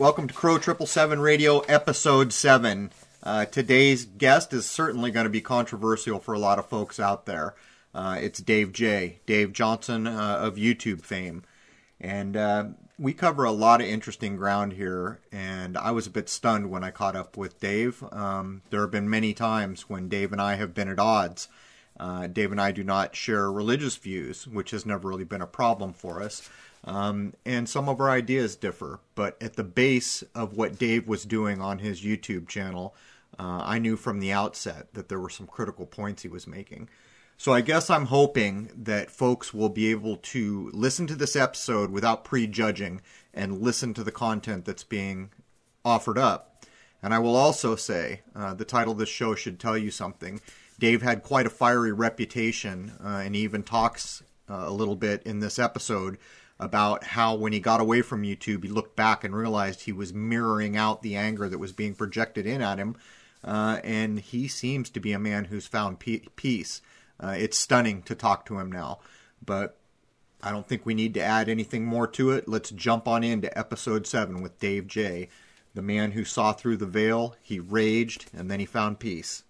welcome to Crow Triple Seven Radio, Episode Seven. Uh, today's guest is certainly going to be controversial for a lot of folks out there. Uh, it's Dave J, Dave Johnson uh, of YouTube fame, and uh, we cover a lot of interesting ground here. And I was a bit stunned when I caught up with Dave. Um, there have been many times when Dave and I have been at odds. Uh, Dave and I do not share religious views, which has never really been a problem for us. Um, and some of our ideas differ, but at the base of what Dave was doing on his YouTube channel, uh, I knew from the outset that there were some critical points he was making. So I guess I'm hoping that folks will be able to listen to this episode without prejudging and listen to the content that's being offered up. And I will also say uh, the title of this show should tell you something. Dave had quite a fiery reputation, uh, and he even talks uh, a little bit in this episode about how when he got away from YouTube, he looked back and realized he was mirroring out the anger that was being projected in at him. Uh, and he seems to be a man who's found peace. Uh, it's stunning to talk to him now, but I don't think we need to add anything more to it. Let's jump on into episode seven with Dave J, the man who saw through the veil. He raged and then he found peace.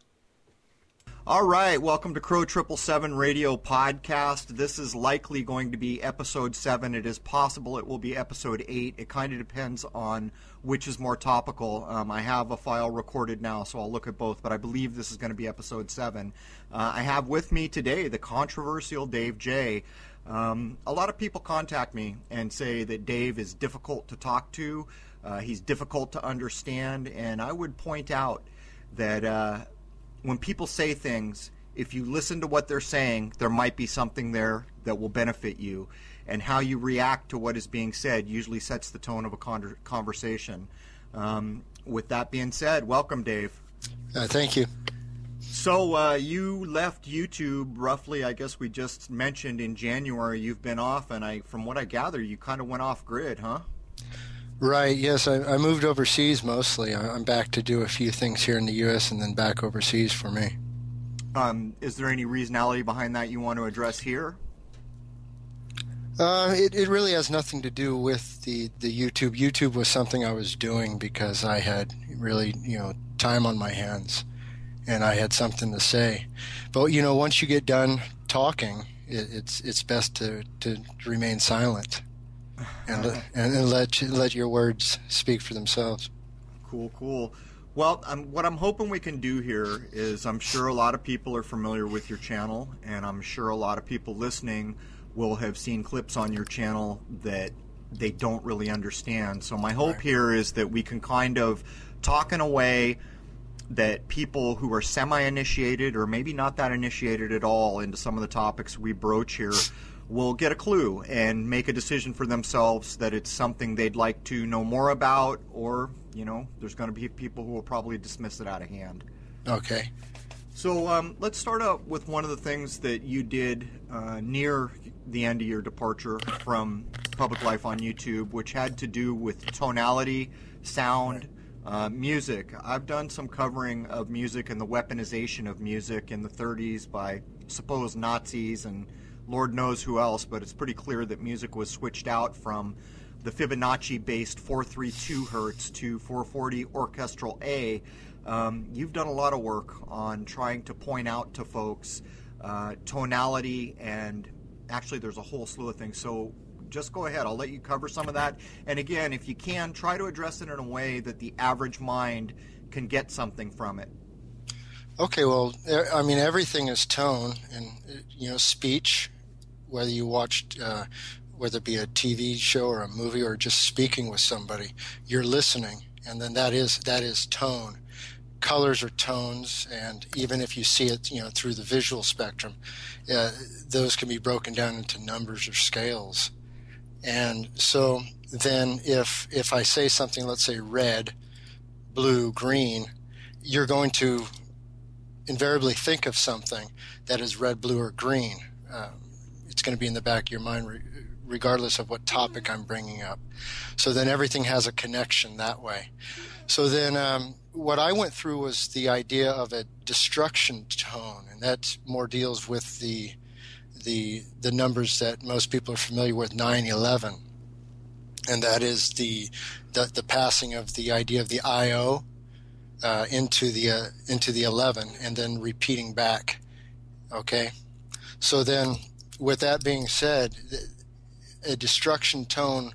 All right, welcome to Crow Triple Seven Radio Podcast. This is likely going to be episode seven. It is possible it will be episode eight. It kind of depends on which is more topical. Um, I have a file recorded now, so I'll look at both, but I believe this is going to be episode seven. Uh, I have with me today the controversial Dave J. Um, a lot of people contact me and say that Dave is difficult to talk to. Uh, he's difficult to understand, and I would point out that. Uh, when people say things, if you listen to what they're saying, there might be something there that will benefit you. And how you react to what is being said usually sets the tone of a con- conversation. Um, with that being said, welcome, Dave. Uh, thank you. So uh, you left YouTube roughly, I guess we just mentioned in January. You've been off, and I, from what I gather, you kind of went off grid, huh? Right. Yes, I, I moved overseas mostly. I, am back to do a few things here in the U.S. and then back overseas for me. Um, is there any reasonality behind that you want to address here? Uh, it, it really has nothing to do with the, the YouTube. YouTube was something I was doing because I had really, you know, time on my hands and I had something to say. But, you know, once you get done talking, it, it's, it's best to, to remain silent and, and, and let let your words speak for themselves. Cool, cool. Well, um, what I'm hoping we can do here is I'm sure a lot of people are familiar with your channel, and I'm sure a lot of people listening will have seen clips on your channel that they don't really understand. So my hope right. here is that we can kind of talk in a way that people who are semi-initiated or maybe not that initiated at all into some of the topics we broach here will get a clue and make a decision for themselves that it's something they'd like to know more about, or, you know, there's going to be people who will probably dismiss it out of hand. Okay. So um, let's start out with one of the things that you did uh, near the end of your departure from public life on YouTube, which had to do with tonality, sound, uh, music. I've done some covering of music and the weaponization of music in the 30s by supposed Nazis and Lord knows who else, but it's pretty clear that music was switched out from the Fibonacci based 432 hertz to 440 orchestral A. Um, you've done a lot of work on trying to point out to folks uh, tonality, and actually, there's a whole slew of things. So, just go ahead. I'll let you cover some of that. And again, if you can, try to address it in a way that the average mind can get something from it. Okay, well, I mean, everything is tone, and you know, speech whether you watched uh, whether it be a TV show or a movie or just speaking with somebody, you're listening, and then that is that is tone. Colors are tones, and even if you see it, you know, through the visual spectrum, uh, those can be broken down into numbers or scales. And so then, if if I say something, let's say red, blue, green, you're going to invariably think of something that is red, blue, or green. Um, it's going to be in the back of your mind re- regardless of what topic I'm bringing up. So then everything has a connection that way. So then um, what I went through was the idea of a destruction tone, and that more deals with the the the numbers that most people are familiar with 911 and that is the the, the passing of the idea of the I/O uh, into the uh, into the 11, and then repeating back. Okay, so then with that being said, a destruction tone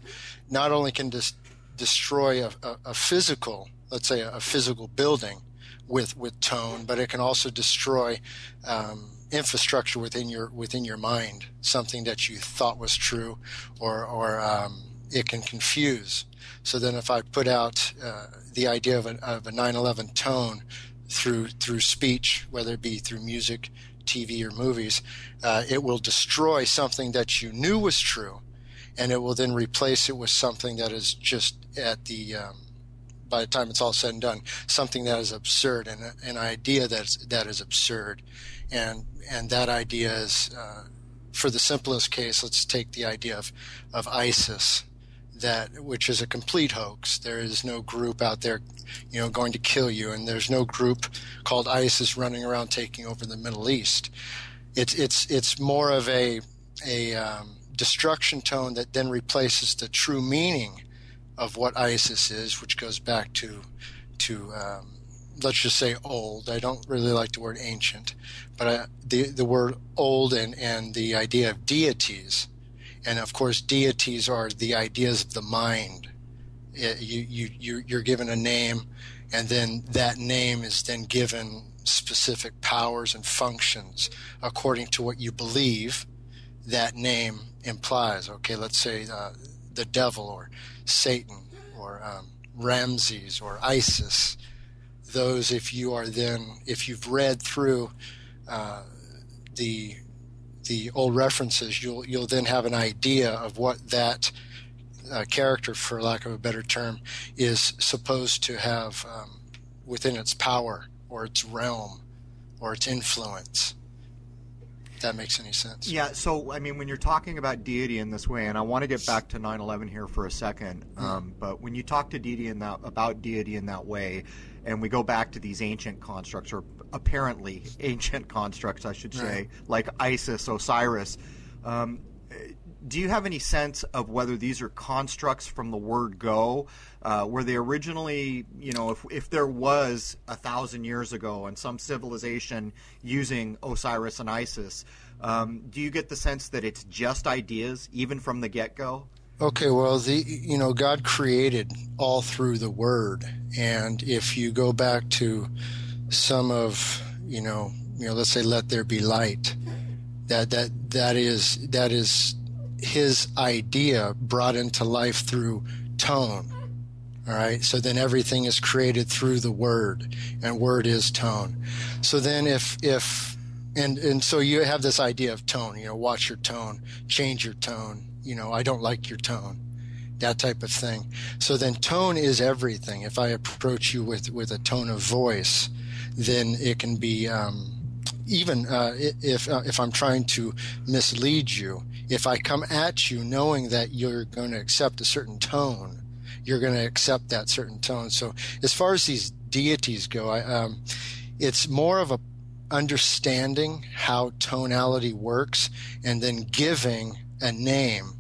not only can dis- destroy a, a, a, physical, let's say a, a, physical building with with tone, but it can also destroy um, infrastructure within your within your mind, something that you thought was true, or or um, it can confuse. So then, if I put out uh, the idea of, of a 9/11 tone through through speech, whether it be through music, TV, or movies, uh, it will destroy something that you knew was true, and it will then replace it with something that is just at the um, by the time it's all said and done, something that is absurd and an idea that's that is absurd, and and that idea is, uh, for the simplest case, let's take the idea of of ISIS, that which is a complete hoax. There is no group out there, you know, going to kill you, and there's no group called ISIS running around taking over the Middle East. It's it's it's more of a a um, destruction tone that then replaces the true meaning of what ISIS is, which goes back to to um, let's just say old. I don't really like the word ancient, but I, the the word old and and the idea of deities, and of course deities are the ideas of the mind. It, you you you're given a name, and then that name is then given specific powers and functions according to what you believe that name implies. Okay, let's say uh, the devil or Satan or um, Ramses or Isis those if you are then if you've read through uh, the the old references you'll you'll then have an idea of what that uh, character for lack of a better term is supposed to have um, within its power or its realm or its influence that makes any sense. Yeah, so I mean, when you're talking about deity in this way, and I want to get back to 9/11 here for a second, mm-hmm. um, but when you talk to deity in that about deity in that way, and we go back to these ancient constructs, or apparently ancient constructs, I should say, right. like Isis, Osiris. Um, do you have any sense of whether these are constructs from the word go? Uh, were they originally, you know, if, if there was a thousand years ago and some civilization using Osiris and Isis, um, do you get the sense that it's just ideas, even from the get go? Okay, well, the you know God created all through the Word, and if you go back to some of you know you know let's say let there be light, that that that is that is his idea brought into life through tone. All right. So then everything is created through the word, and word is tone. So then if if and and so you have this idea of tone. You know, watch your tone, change your tone you know, I don't like your tone, that type of thing. So then tone is everything. If I approach you with, with a tone of voice, then it can be, um, even uh, if uh, if I'm trying to mislead you, if I come at you knowing that you're going to accept a certain tone, you're going to accept that certain tone. So as far as these deities go, I, um, it's more of a understanding how tonality works and then giving a name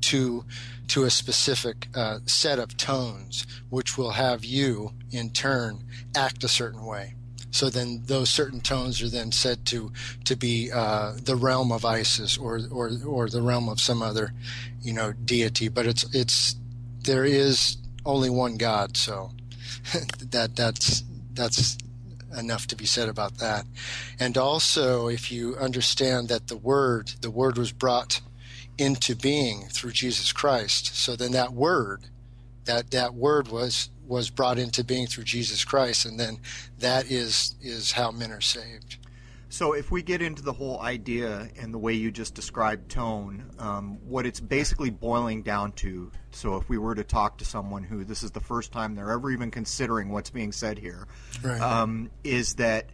to to a specific uh, set of tones, which will have you in turn act a certain way. So then those certain tones are then said to to be uh, the realm of Isis or, or or the realm of some other, you know, deity. But it's it's there is only one God, so that that's that's enough to be said about that. And also, if you understand that the word the word was brought into being through Jesus Christ. So then that word, that that word was was brought into being through Jesus Christ, and then that is is how men are saved. So if we get into the whole idea and the way you just described tone, um, what it's basically boiling down to. So if we were to talk to someone who this is the first time they're ever even considering what's being said here, right. um, is that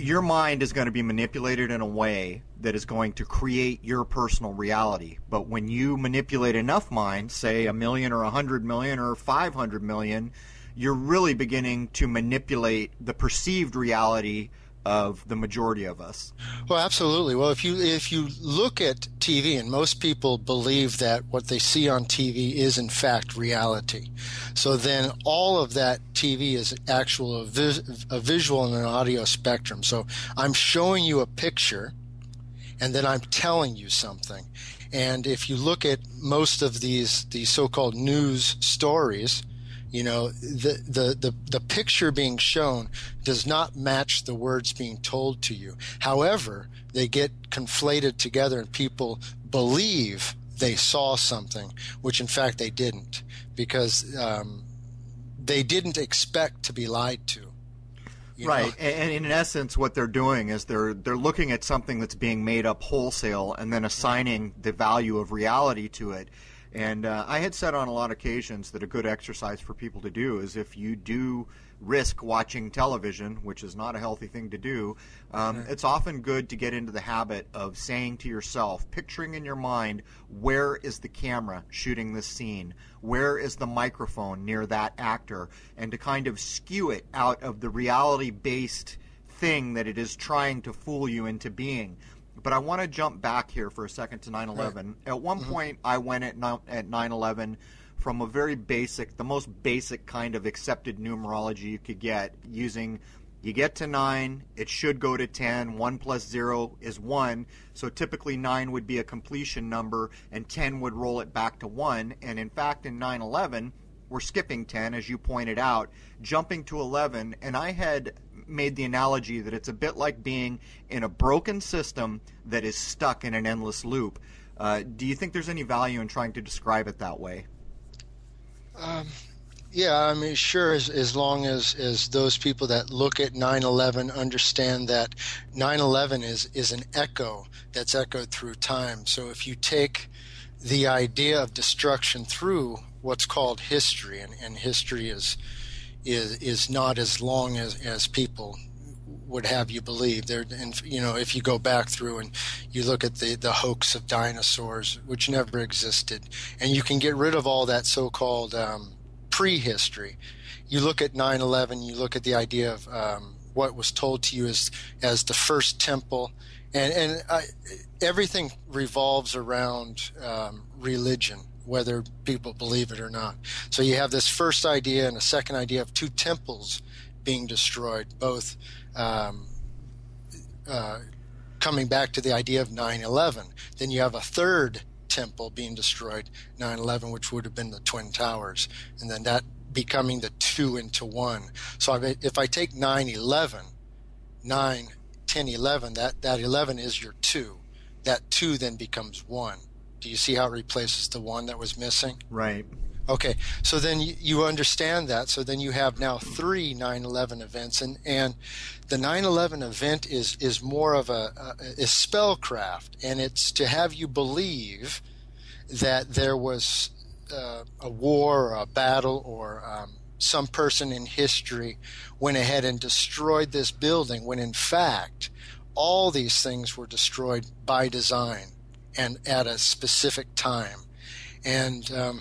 your mind is going to be manipulated in a way that is going to create your personal reality. But when you manipulate enough minds, say a million or a hundred million or 500 million, you're really beginning to manipulate the perceived reality of the majority of us. Well, absolutely. Well, if you if you look at TV, and most people believe that what they see on TV is in fact reality, so then all of that TV is actual a, vis- a visual and an audio spectrum. So I'm showing you a picture, and then I'm telling you something. And if you look at most of these these so-called news stories, you know the, the the the picture being shown does not match the words being told to you. However they get conflated together and people believe they saw something which in fact they didn't because um, they didn't expect to be lied to right. Know? and in essence what they're doing is they're they're looking at something that's being made up wholesale and then assigning the value of reality to it and uh, I had said on a lot of occasions that a good exercise for people to do is if you do risk watching television, which is not a healthy thing to do, um, mm-hmm. it's often good to get into the habit of saying to yourself, picturing in your mind, where is the camera shooting this scene? Where is the microphone near that actor? And to kind of skew it out of the reality based thing that it is trying to fool you into being. But I want to jump back here for a second to 9/11. Right. At one mm-hmm. point, I went at at 9/11 from a very basic, the most basic kind of accepted numerology you could get using. You get to nine, it should go to 10. 1 plus 0 is 1. So typically 9 would be a completion number, and 10 would roll it back to 1. And in fact, in 9 11, we're skipping 10, as you pointed out, jumping to 11. And I had made the analogy that it's a bit like being in a broken system that is stuck in an endless loop. Uh, do you think there's any value in trying to describe it that way? Um, yeah, I mean, sure, as, as long as, as those people that look at 9 11 understand that 9 11 is, is an echo that's echoed through time. So if you take the idea of destruction through what's called history, and, and history is is is not as long as as people would have you believe. There, and you know, if you go back through and you look at the the hoax of dinosaurs, which never existed, and you can get rid of all that so-called um, prehistory. You look at 9/11. You look at the idea of um, what was told to you as as the first temple, and and I, everything revolves around um, religion whether people believe it or not. So you have this first idea and a second idea of two temples being destroyed, both um, uh, coming back to the idea of 9 11. Then you have a third temple being destroyed, 9 11, which would have been the Twin Towers. And then that becoming the two into one. So if I take 9 11, 9, 10, 11, that, that 11 is your two. That two then becomes one. Do you see how it replaces the one that was missing? Right. Okay, so then you, understand that. So then you have now three 9/11 events, and and the 9/11 event is is more of a, a is spellcraft, and it's to have you believe that there was uh, a war or a battle or um, some person in history went ahead and destroyed this building, when in fact all these things were destroyed by design and at a specific time. And um,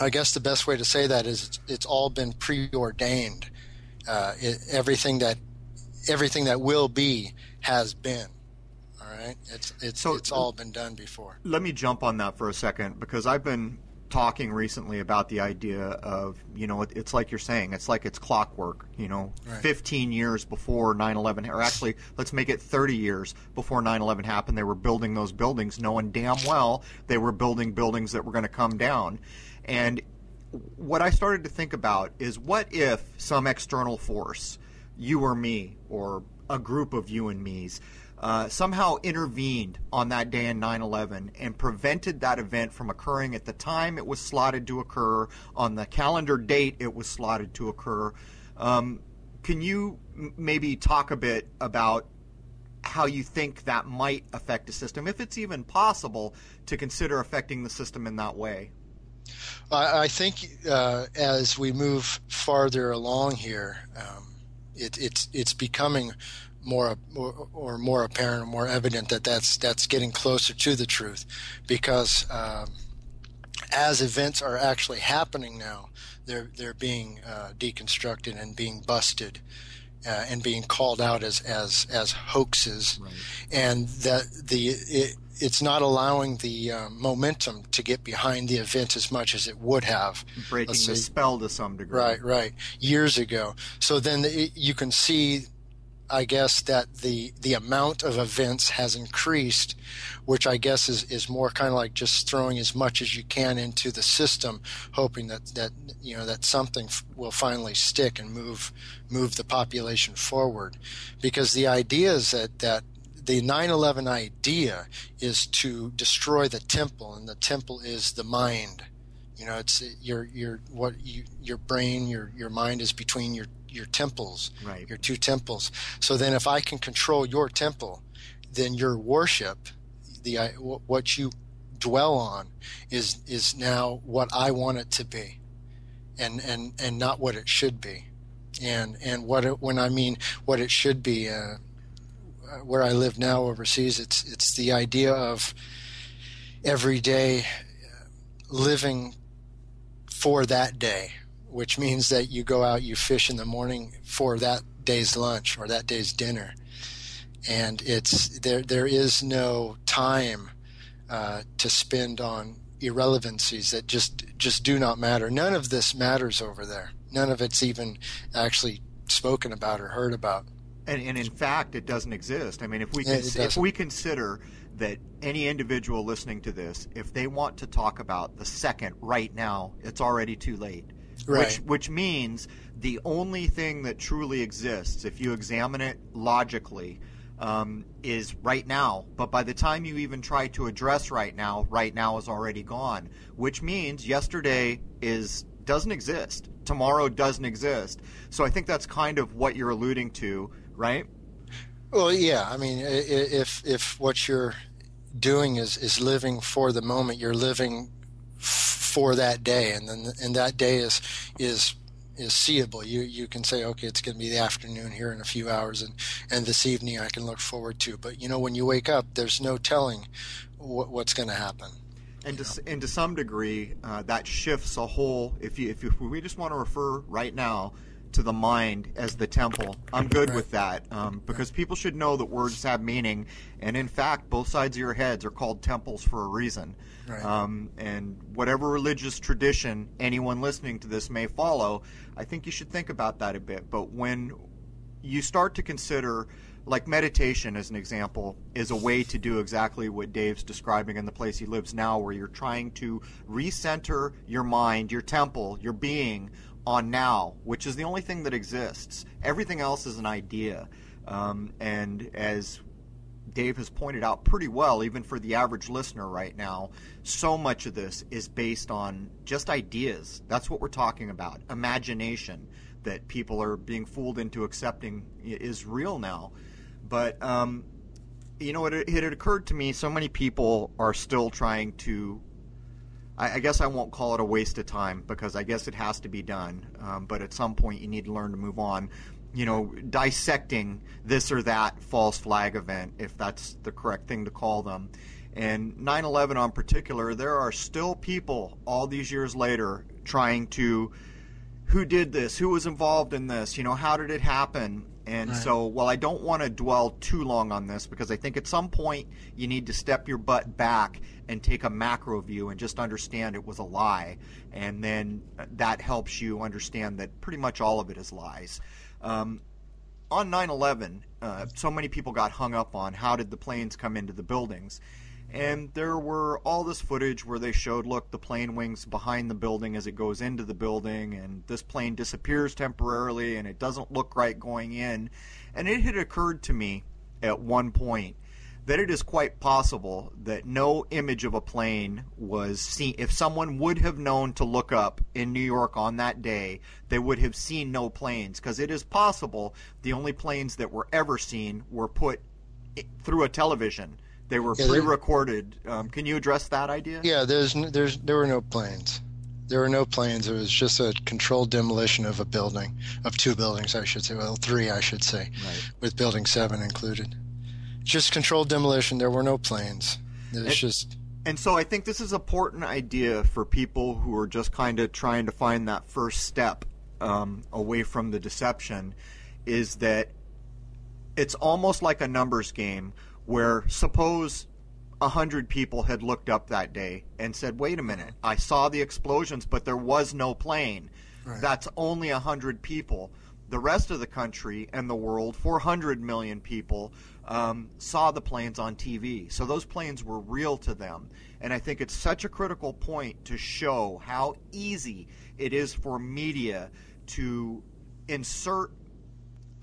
I guess the best way to say that is it's, it's all been preordained. Uh, it, everything that everything that will be has been. All right, it's it's so, it's all been done before. Let me jump on that for a second because I've been talking recently about the idea of you know it, it's like you're saying it's like it's clockwork you know right. 15 years before 9-11 or actually let's make it 30 years before 9-11 happened they were building those buildings knowing damn well they were building buildings that were going to come down and what i started to think about is what if some external force you or me or a group of you and me's uh, somehow intervened on that day in 9 11 and prevented that event from occurring at the time it was slotted to occur, on the calendar date it was slotted to occur. Um, can you m- maybe talk a bit about how you think that might affect the system, if it's even possible to consider affecting the system in that way? I, I think uh, as we move farther along here, um, it, it's it's becoming more or, more apparent or more evident that that's that's getting closer to the truth because um, as events are actually happening now they're they're being uh, deconstructed and being busted uh, and being called out as as as hoaxes, Right. and that the it, it's not allowing the um, momentum to get behind the event as much as it would have. breaking Let's the spell to some degree. Right, right. Years ago. So then the, you can see, I guess, that the the amount of events has increased, which I guess is, is more kind of like just throwing as much as you can into the system, hoping that, that you know that something f- will finally stick and move move the population forward, because the idea is that that the 9/11 idea is to destroy the temple, and the temple is the mind. You know, it's your your what you your brain, your your mind is between your your temples, Right. your two temples. So then, if I can control your temple, then your worship, the what you dwell on, is is now what I want it to be, and and and not what it should be, and and what it, when I mean what it should be. Uh, uh, where I live now overseas, it's it's the idea of every day uh, living for that day, which means that you go out, you fish in the morning for that day's lunch or that day's dinner, and it's there. There is no time uh, to spend on irrelevancies that just just do not matter. None of this matters over there. None of it's even actually spoken about or heard about. And, and in fact, it doesn't exist. I mean, if we cons- if we consider that any individual listening to this, if they want to talk about the second right now, it's already too late. Right. Which which means the only thing that truly exists, if you examine it logically, um, is right now. But by the time you even try to address right now, right now is already gone. Which means yesterday is doesn't exist. Tomorrow doesn't exist. So I think that's kind of what you're alluding to, right? Well, yeah. I mean, if if what you're doing is is living for the moment, you're living f- for that day, and then and that day is is is seeable. You you can say, okay, it's going to be the afternoon here in a few hours, and and this evening I can look forward to. But you know, when you wake up, there's no telling what, what's going to happen. And to, and to some degree, uh, that shifts a whole. If you if, you, if we just want to refer right now to the mind as the temple, I'm good with that um, because people should know that words have meaning, and in fact, both sides of your heads are called temples for a reason. Right. Um, and whatever religious tradition anyone listening to this may follow, I think you should think about that a bit. But when you start to consider like meditation as an example is a way to do exactly what Dave's describing in the place he lives now where you're trying to recenter your mind, your temple, your being on now, which is the only thing that exists. Everything else is an idea. Um, and as Dave has pointed out pretty well, even for the average listener right now, so much of this is based on just ideas. That's what we're talking about. Imagination that people are being fooled into accepting is real now. But, um, you know, it, it occurred to me so many people are still trying to. I, I guess I won't call it a waste of time because I guess it has to be done. Um, but at some point, you need to learn to move on you know, dissecting this or that false flag event, if that's the correct thing to call them. And 9 11 on particular, there are still people all these years later trying to who did this, who was involved in this, you know, how did it happen? And Right. so, well, I don't want to dwell too long on this because I think at some point you need to step your butt back and take a macro view and just understand it was a lie. And then that helps you understand that pretty much all of it is lies. Um, on 9/11, uh, so many people got hung up on how did the planes come into the buildings, and there were all this footage where they showed, look, the plane wings behind the building as it goes into the building, and this plane disappears temporarily, and it doesn't look right going in, and it had occurred to me at one point that it is quite possible that no image of a plane was seen. If someone would have known to look up in New York on that day, they would have seen no planes because it is possible the only planes that were ever seen were put through a television. They were Yeah, pre-recorded. Um, can you address that idea? Yeah, there's there's there were no planes. There were no planes. It was just a controlled demolition of a building, of two buildings, I should say. Well, three, I should say, Right. with Building Seven included. Just controlled demolition. There were no planes. It's It- just And so I think this is an important idea for people who are just kind of trying to find that first step um, away from the deception. is that it's almost like a numbers game where suppose a hundred people had looked up that day and said, "Wait a minute, I saw the explosions, but there was no plane." Right. That's only a hundred people. The rest of the country and the world, 400 million people, um, saw the planes on TV. So those planes were real to them. And I think it's such a critical point to show how easy it is for media to insert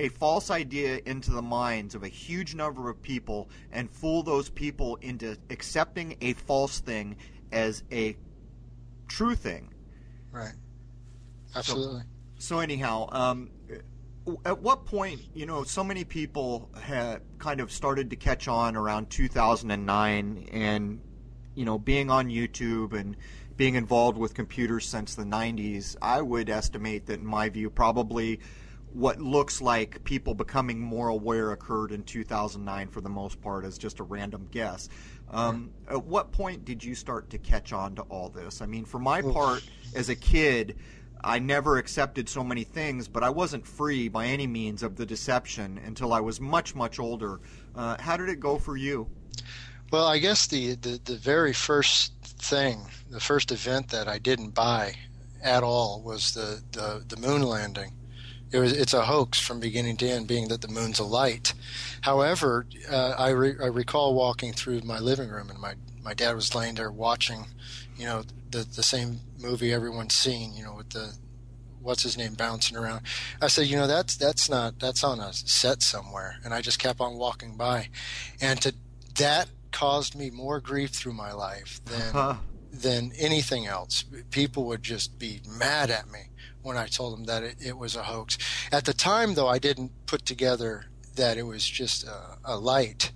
a false idea into the minds of a huge number of people and fool those people into accepting a false thing as a true thing. Right. Absolutely. So, so anyhow, um, at what point, you know, so many people had kind of started to catch on around 2009 and, you know, being on YouTube and being involved with computers since the 90s, I would estimate that, in my view, probably what looks like people becoming more aware occurred in 2009 for the most part as just a random guess. Um, at what point did you start to catch on to all this? I mean, for my part, as a kid, I never accepted so many things, but I wasn't free by any means of the deception until I was much, much older. Uh, how did it go for you? Well, I guess the, the, the very first thing, the first event that I didn't buy at all was the, the, the moon landing. It was, it's a hoax from beginning to end, being that the moon's a light. However, uh, I, re- I recall walking through my living room and my, my dad was laying there watching, you know, the, the same movie everyone's seen, you know, with the what's his name bouncing around. I said, you know, that's that's not that's on a set somewhere, and I just kept on walking by, and to that caused me more grief through my life than Huh. than anything else. People would just be mad at me when I told them that it, it was a hoax. At the time, though, I didn't put together that it was just a, a light.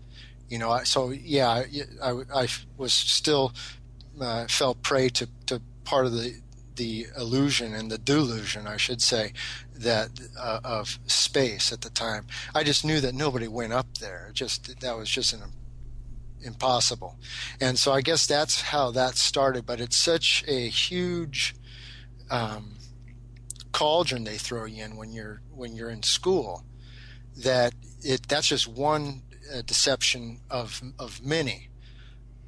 You know, so yeah, I, I, I was still uh, fell prey to, to part of the the illusion and the delusion, I should say, that uh, of space at the time. I just knew that nobody went up there. Just that was just an impossible, and so I guess that's how that started. But it's such a huge um, cauldron they throw you in when you're when you're in school that it that's just one uh, deception of of many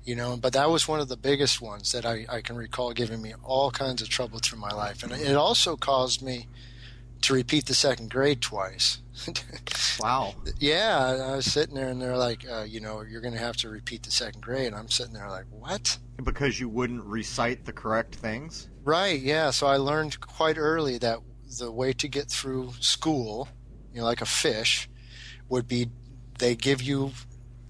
you know but that was one of the biggest ones that I, I can recall giving me all kinds of trouble through my life. And it also caused me to repeat the second grade twice Wow. yeah i was sitting there and they're like uh, you know you're going to have to repeat the second grade i'm sitting there like what Because you wouldn't recite the correct things? Right, yeah. So I learned quite early that the way to get through school, you know, like a fish, would be they give you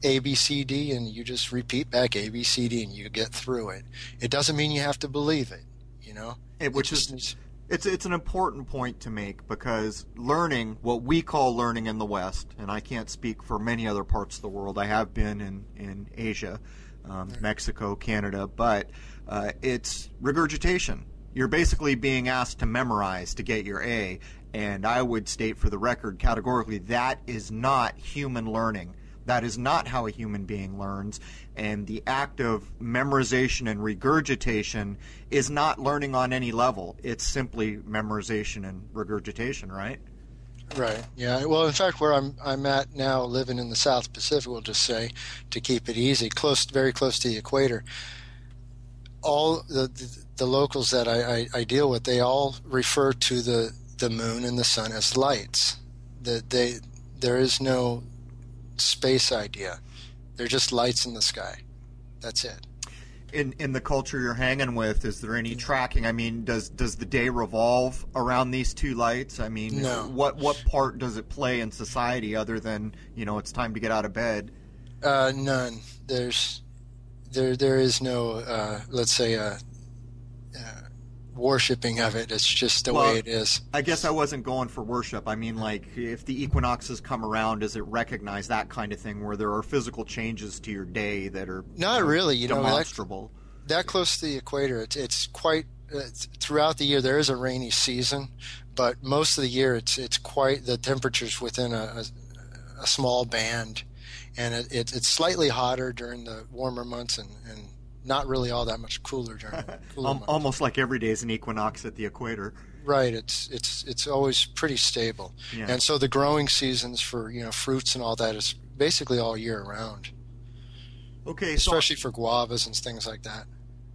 A, B, C, D, and you just repeat back A, B, C, D, and you get through it. It doesn't mean you have to believe it, you know? It, which It is it's it's an important point to make because learning what we call learning in the West, and I can't speak for many other parts of the world. I have been in in Asia, um, Mexico, Canada, but uh, it's regurgitation. You're basically being asked to memorize to get your A, and I would state for the record categorically that is not human learning. That is not how a human being learns. And the act of memorization and regurgitation is not learning on any level. It's simply memorization and regurgitation, right? Right. Yeah. Well, in fact, where I'm I'm at now, living in the South Pacific, we'll just say, to keep it easy, close, very close to the equator. All the the, the locals that I, I, I deal with, they all refer to the the moon and the sun as lights. That they there is no space idea. They're just lights in the sky. That's it. In in the culture you're hanging with, is there any tracking? I mean, does does the day revolve around these two lights? I mean, No. what what part does it play in society other than you know it's time to get out of bed? Uh, none. There's there there is no uh, let's say uh, uh, worshiping of it. It's just the Well, way it is. I guess I wasn't going for worship. I mean, like, if the equinoxes come around, does it recognize that kind of thing where there are physical changes to your day that are Not really. You know that, demonstrable? that close to the equator, it's it's quite uh, throughout the year. There is a rainy season, but most of the year it's it's quite the temperatures within a, a, a small band, and it, it, it's slightly hotter during the warmer months and, and not really all that much cooler during cooler um, almost like every day is an equinox at the equator. Right. It's it's it's always pretty stable, yeah. and so the growing seasons for you know fruits and all that is basically all year round. Okay, especially so, for guavas and things like that.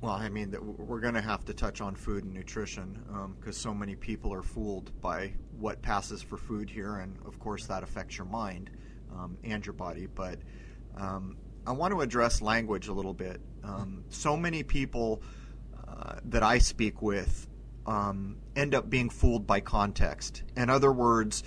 Well, I mean, we're going to have to touch on food and nutrition because um, so many people are fooled by what passes for food here, and of course that affects your mind um, and your body. But um, I want to address language a little bit. Um, so many people uh, that I speak with um, end up being fooled by context. In other words,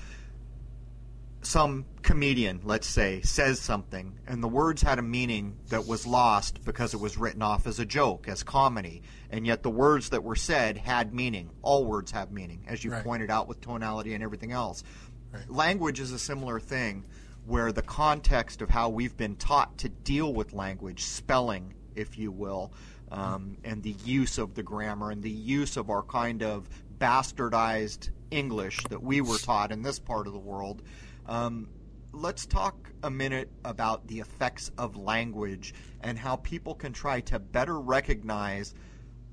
some comedian, let's say, says something, and the words had a meaning that was lost because it was written off as a joke, as comedy, and yet the words that were said had meaning. All words have meaning, as you right. pointed out with tonality and everything else. Right. Language is a similar thing where the context of how we've been taught to deal with language, spelling, if you will, um, and the use of the grammar and the use of our kind of bastardized English that we were taught in this part of the world. Um, let's talk a minute about the effects of language and how people can try to better recognize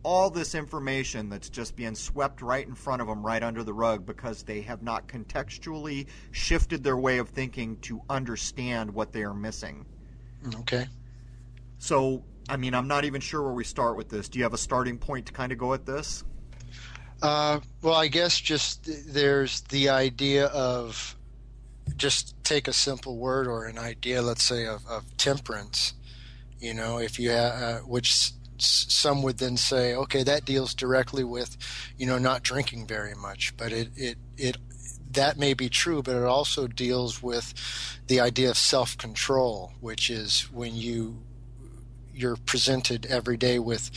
all this information that's just being swept right in front of them, right under the rug, because they have not contextually shifted their way of thinking to understand what they are missing. Okay. So, I mean, I'm not even sure where we start with this. Do you have a starting point to kind of go at this? Uh, well, I guess just there's the idea of just take a simple word or an idea, let's say, of, of temperance. You know, if you uh, which some would then say, okay, that deals directly with, you know, not drinking very much. But it, it, it, that may be true, but it also deals with the idea of self control, which is when you, you're presented every day with,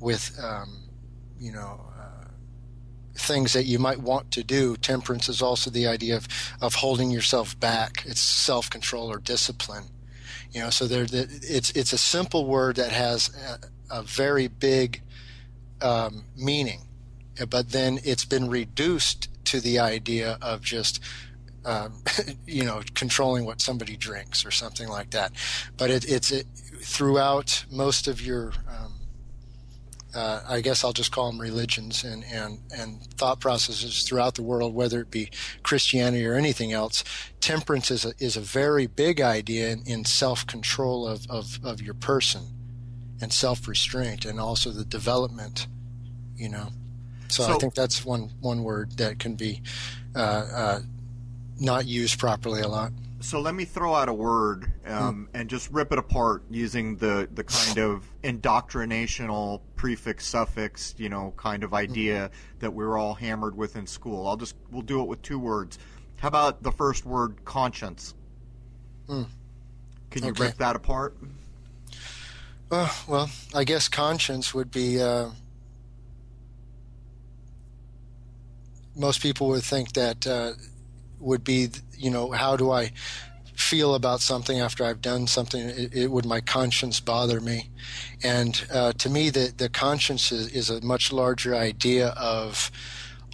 with, um, you know, uh, things that you might want to do. Temperance is also the idea of, of holding yourself back. It's self control or discipline. You know, so there, it's it's a simple word that has a very big um, meaning, but then it's been reduced to the idea of just um, you know controlling what somebody drinks or something like that. But it, it's it, throughout most of your um, uh, I guess I'll just call them religions and, and, and thought processes throughout the world, whether it be Christianity or anything else. Temperance is a, is a very big idea in, in self control of, of, of your person and self restraint and also the development, you know. So, so, I think that's one one word that can be uh, uh, not used properly a lot. So let me throw out a word um, mm. and just rip it apart using the, the kind of indoctrinational prefix suffix, you know, kind of idea mm. that we are all hammered with in school. I'll just we'll do it with two words. How about the first word conscience? Mm. Can you okay. rip that apart? Uh, well, I guess conscience would be. Uh, most people would think that uh, would be, you know, how do I feel about something after I've done something? It, it would my conscience bother me? And uh, to me, the the conscience is, is a much larger idea of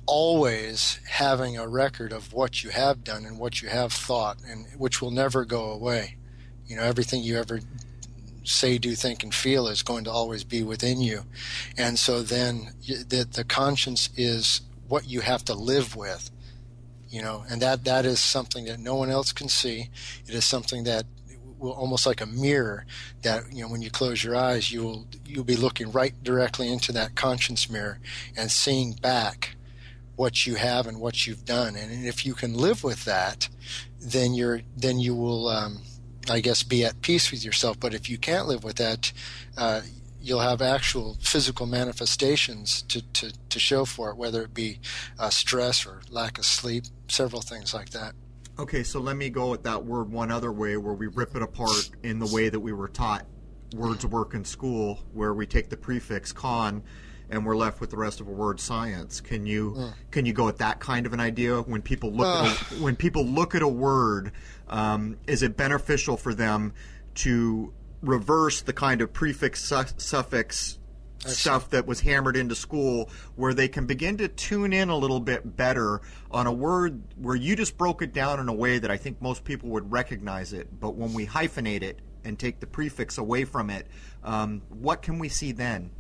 always having a record of what you have done and what you have thought, and which will never go away. You know, everything you ever say, do, think, and feel is going to always be within you. And so then the, the conscience is what you have to live with, you know, and that, that is something that no one else can see. It is something that will almost like a mirror that, you know, when you close your eyes, you'll, you'll be looking right directly into that conscience mirror and seeing back what you have and what you've done. And if you can live with that, then you're, then you will, um, I guess, be at peace with yourself. But if you can't live with that, uh, you'll have actual physical manifestations to, to, to show for it, whether it be uh, stress or lack of sleep, several things like that. Okay, so let me go at that word one other way where we rip it apart in the way that we were taught words work in school, where we take the prefix con and we're left with the rest of a word science. Can you mm. can you go at that kind of an idea when people look uh. at a, when people look at a word? Um, is it beneficial for them to reverse the kind of prefix su- suffix stuff that was hammered into school where they can begin to tune in a little bit better on a word where you just broke it down in a way that I think most people would recognize it but when we hyphenate it and take the prefix away from it, um, what can we see then?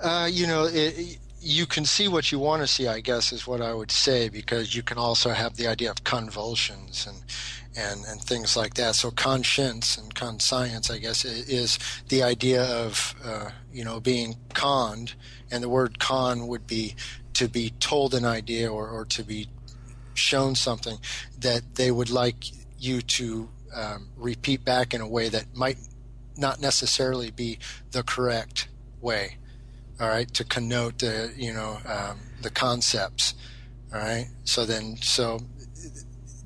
Uh, you know, it, you can see what you want to see, I guess, is what I would say, because you can also have the idea of convulsions and and and things like that. So conscience and conscience, I guess, is the idea of uh, you know being conned, and the word con would be to be told an idea or, or to be shown something that they would like you to um, repeat back in a way that might not necessarily be the correct way all right, to connote the you know um, the concepts, all right. So then, so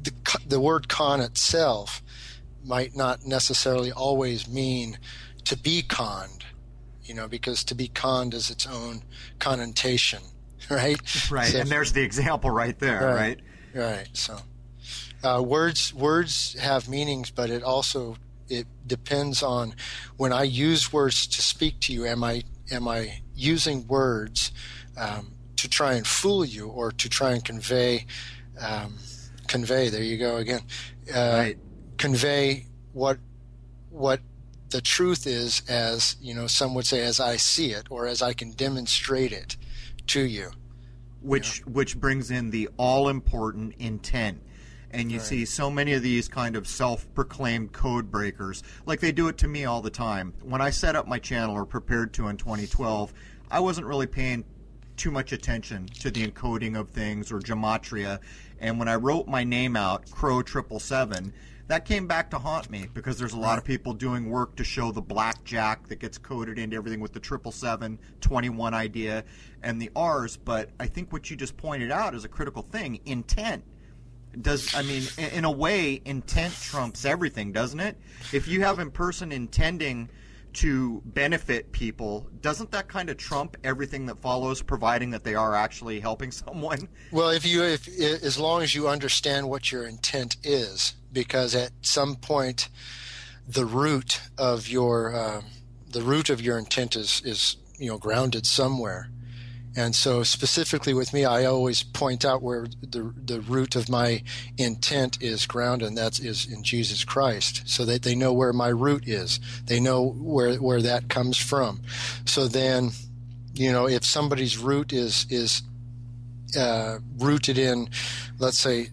the the word con itself might not necessarily always mean to be conned, you know, because to be conned is its own connotation, right? Right, so, and there's the example right there, right? Right. right. So uh, words words have meanings, but it also it depends on when I use words to speak to you. Am I am I using words um, to try and fool you or to try and convey um, convey there you go again uh, right. convey what what the truth is as you know some would say as I see it or as I can demonstrate it to you which you know? which brings in the all important intent and you right. see so many of these kind of self-proclaimed code breakers like they do it to me all the time when i set up my channel or prepared to in 2012 i wasn't really paying too much attention to the encoding of things or gematria and when i wrote my name out crow triple seven that came back to haunt me because there's a lot of people doing work to show the blackjack that gets coded into everything with the triple seven 21 idea and the r's. But i think what you just pointed out is a critical thing. Intent does I mean in a way intent trumps everything, doesn't it? If you have a person intending to benefit people, doesn't that kind of trump everything that follows, providing that they are actually helping someone? Well, if you, if as long as you understand what your intent is, because at some point, the root of your uh, the root of your intent is is you know grounded somewhere, and so, specifically with me, I always point out where the the root of my intent is grounded, and that is in Jesus Christ, so that they know where my root is. They know where where that comes from. So then, you know, if somebody's root is is uh, rooted in, let's say,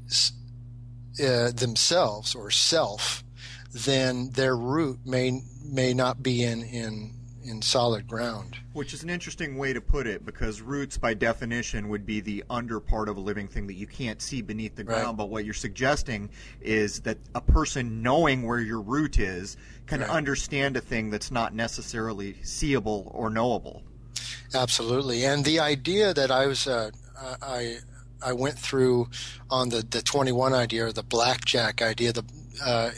uh, themselves or self, then their root may may not be in in in solid ground. Which is an interesting way to put it because roots, by definition, would be the under part of a living thing that you can't see beneath the ground. Right. But what you're suggesting is that a person knowing where your root is can right. understand a thing that's not necessarily seeable or knowable. Absolutely. And the idea that I was, uh, I, I went through on the, the 21 idea or the blackjack idea, the, uh,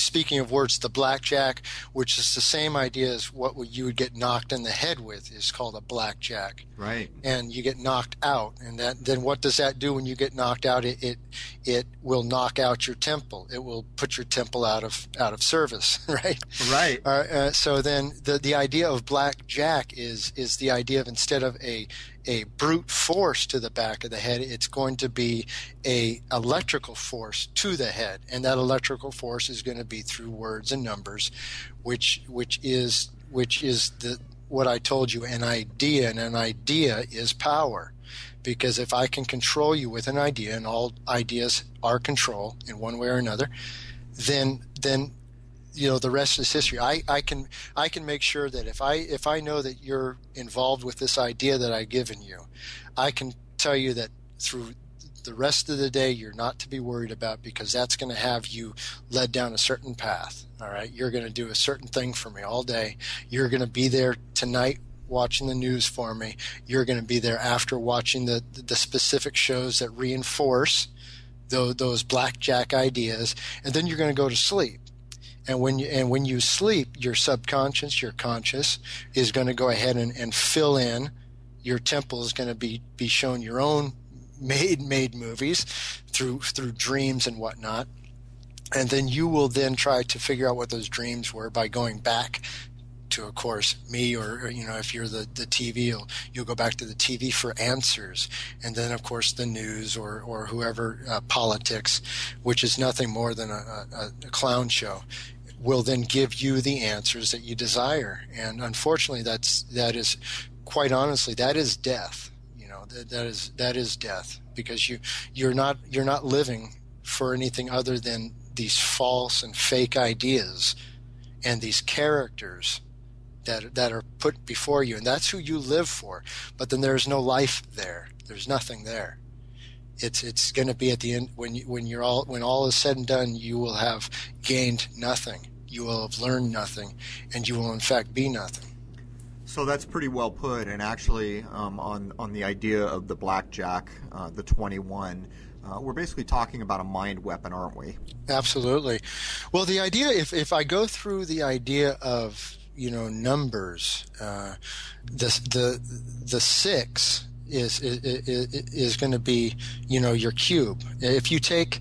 speaking of words, the blackjack, which is the same idea as what you would get knocked in the head with, is called a blackjack. Right. And you get knocked out, and that then what does that do when you get knocked out? It it, it will knock out your temple. It will put your temple out of out of service. Right. Right. Uh, uh, so then the the idea of blackjack is is the idea of instead of a a brute force to the back of the head. It's going to be a electrical force to the head, and that electrical force is going to be through words and numbers, which which is which is the what I told you an idea, and an idea is power. Because if I can control you with an idea, and all ideas are control in one way or another, then then you know the rest is history. I, I can I can make sure that if I if I know that you're involved with this idea that I've given you, I can tell you that through the rest of the day you're not to be worried about because that's going to have you led down a certain path. All right, you're going to do a certain thing for me all day. You're going to be there tonight watching the news for me. You're going to be there after watching the the specific shows that reinforce those, those blackjack ideas, and then you're going to go to sleep and when you and when you sleep, your subconscious, your conscious is going to go ahead and, and fill in. Your temple is going to be be shown your own made made movies through through dreams and whatnot. And then you will then try to figure out what those dreams were by going back to, of course, me or, or, you know, if you're the, the TV, you'll, you'll go back to the TV for answers. And then, of course, the news or, or whoever, uh, politics, which is nothing more than a, a, a clown show will then give you the answers that you desire. And unfortunately, that's that is quite honestly that is death. You know that, that is that is death because you you're not you're not living for anything other than these false and fake ideas and these characters that that are put before you and that's who you live for. But then there's no life there. There's nothing there. It's it's going to be at the end when you, when you're all when all is said and done you will have gained nothing. You will have learned nothing and you will in fact be nothing. So that's pretty well put and actually um, on on the idea of the blackjack uh, the 21 uh, we're basically talking about a mind weapon, aren't we? Absolutely. Well, the idea, if, if I go through the idea of you know numbers, uh, the the the six is is, is going to be you know your cube. If you take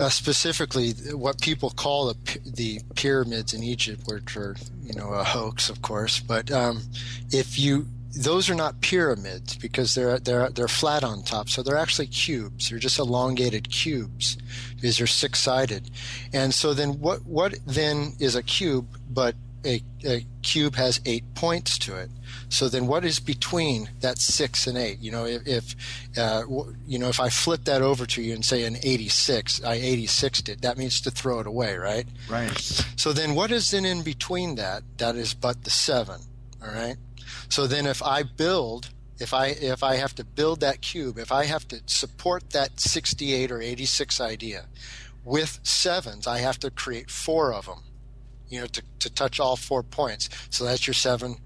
uh, specifically what people call the, the pyramids in Egypt, which are you know a hoax, of course, but um, if you those are not pyramids because they're they're they're flat on top, so they're actually cubes. They're just elongated cubes because they're six sided. And so then what what then is a cube but a, a, cube has eight points to it. So then what is between that six and eight? You know, if, if uh, you know if I flip that over to you and say an 86, I 86'd it. That means to throw it away, right? Right. So then what is then in between that? That is but the seven. All right. So then if I build, if I if I have to build that cube, if I have to support that 68 or 86 idea with sevens, I have to create four of them, you know, to, to touch all four points. So that's your 7,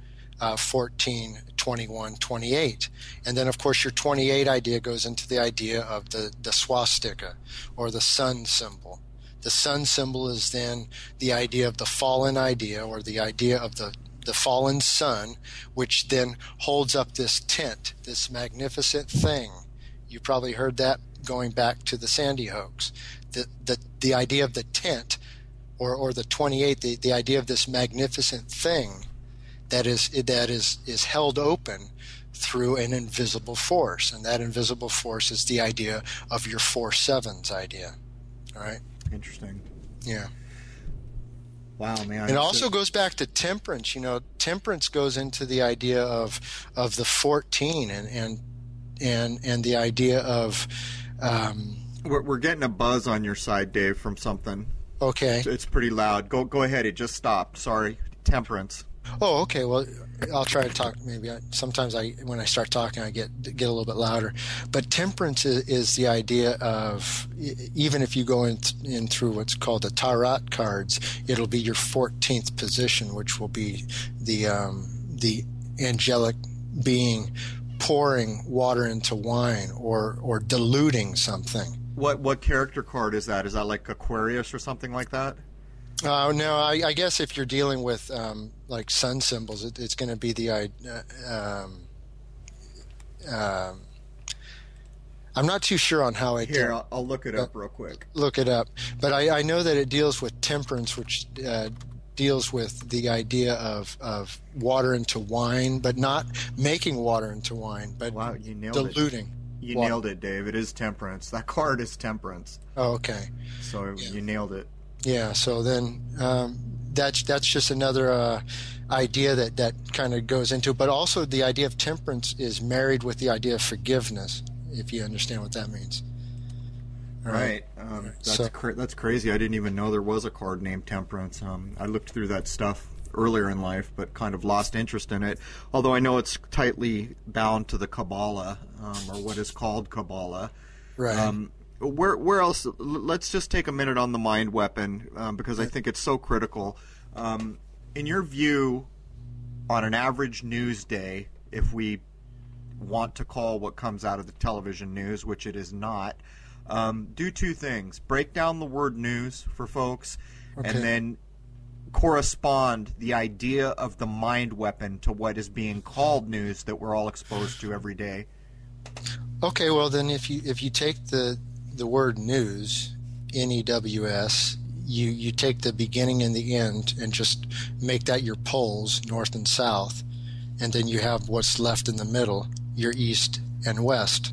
uh, 14, 21, 28. And then, of course, your 28 idea goes into the idea of the, the swastika or the sun symbol. The sun symbol is then the idea of the fallen idea or the idea of the the fallen sun, which then holds up this tent, this magnificent thing. You probably heard that going back to the Sandy hoax. The, the, the idea of the tent, or, or the 28, the, the idea of this magnificent thing that is, that is, is held open through an invisible force. And that invisible force is the idea of your four sevens idea. All right? Interesting. Yeah. Wow, man! It also goes back to temperance. You know, temperance goes into the idea of of the fourteen and and and and the idea of. Um, we're, we're getting a buzz on your side, Dave, from something. Okay. It's pretty loud. Go go ahead. It just stopped. Sorry. Temperance. Oh, okay. Well, I'll try to talk. Maybe I, sometimes I, when I start talking, I get get a little bit louder. But temperance is, is the idea of even if you go in, in through what's called the tarot cards, it'll be your 14th position, which will be the um, the angelic being pouring water into wine or or diluting something. What what character card is that? Is that like Aquarius or something like that? Uh, no, I, I, guess if you're dealing with um, like sun symbols, it, it's going to be the. Uh, um, um, I'm not too sure on how it. Here, I'll, I'll, look it up uh, real quick. Look it up, but I, I know that it deals with temperance, which uh, deals with the idea of of water into wine, but not making water into wine, but wow, you diluting. It. You water. nailed it, Dave. It is temperance. That card is temperance. Oh, okay. So yeah. you nailed it. Yeah. So then um, that's that's just another uh, idea that that kind of goes into. But also the idea of temperance is married with the idea of forgiveness. If you understand what that means. Right. Um, that's so, cra- that's crazy. I didn't even know there was a card named Temperance. Um, I looked through that stuff earlier in life, but kind of lost interest in it. Although I know it's tightly bound to the Kabbalah, um, or what is called Kabbalah. Right. Um, where where else? Let's just take a minute on the mind weapon um, because I think it's so critical. Um, in your view, on an average news day, if we want to call what comes out of the television news, which it is not, um, do two things: break down the word news for folks, okay. and then correspond the idea of the mind weapon to what is being called news that we're all exposed to every day. Okay, well then, if you if you take the the word news, N E W S, you, you take the beginning and the end and just make that your poles, north and south, and then you have what's left in the middle, your east and west.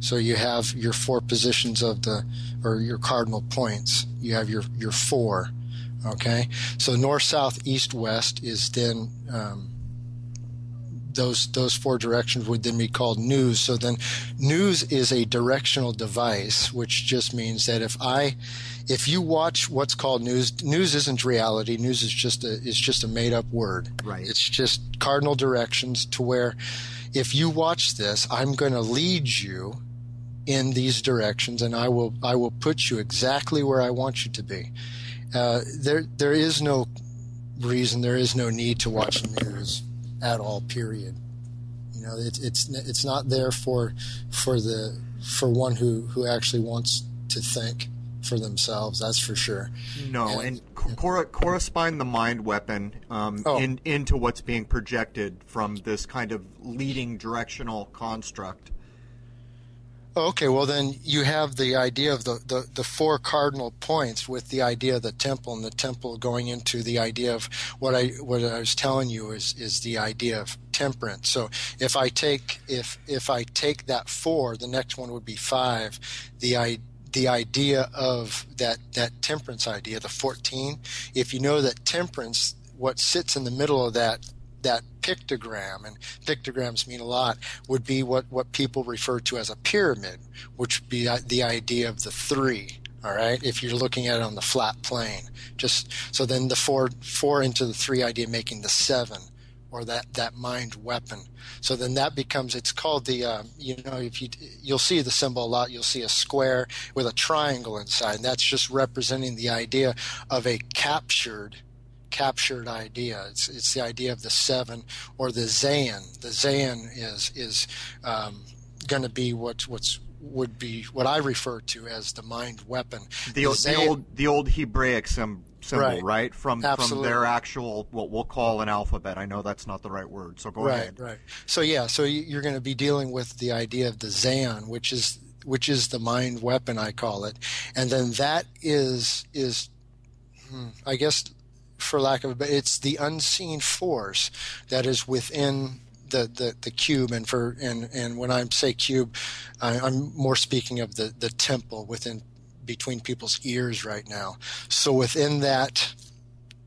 So you have your four positions of the, or your cardinal points. You have your, your four, Okay, so north, south, east, west is then um, those those four directions would then be called news. So then, news is a directional device, which just means that if I if you watch what's called news, news isn't reality. News is just a is just a made up word. Right. It's just cardinal directions to where if you watch this, I'm going to lead you in these directions, and I will I will put you exactly where I want you to be. Uh, there there is no reason, there is no need to watch the news at all. Period. You know, it, it's it's not there for for the for one who who actually wants to think for themselves. That's for sure. No, and, and cor- correspond the mind weapon um, oh. in, into what's being projected from this kind of leading directional construct. Okay, well then you have the idea of the, the, the, four cardinal points with the idea of the temple and the temple going into the idea of what I what I was telling you is is the idea of temperance. So if I take if if I take that four, the next one would be five. The I the idea of that that temperance idea, the 14. If you know that temperance, what sits in the middle of that that pictogram, and pictograms mean a lot, would be what, what people refer to as a pyramid, which would be the idea of the three. All right, if you're looking at it on the flat plane, just so then the four four into the three idea making the seven, or that that mind weapon. So then that becomes it's called the uh, you know if you you'll see the symbol a lot. You'll see a square with a triangle inside, and that's just representing the idea of a captured captured idea. It's it's the idea of the seven or the Zayin. The Zayin is is um, going to be what what's would be what I refer to as the mind weapon. The, the, the old the old Hebraic symbol, right? right? From Absolutely. from their actual what we'll call an alphabet. I know that's not the right word, so go right, ahead. Right, right. So yeah, so you're going to be dealing with the idea of the Zayin, which is which is the mind weapon I call it, and then that is is hmm, I guess for lack of a it's the unseen force that is within the, the, the cube and for and, and when I say cube, I, I'm more speaking of the, the temple within between people's ears right now. So within that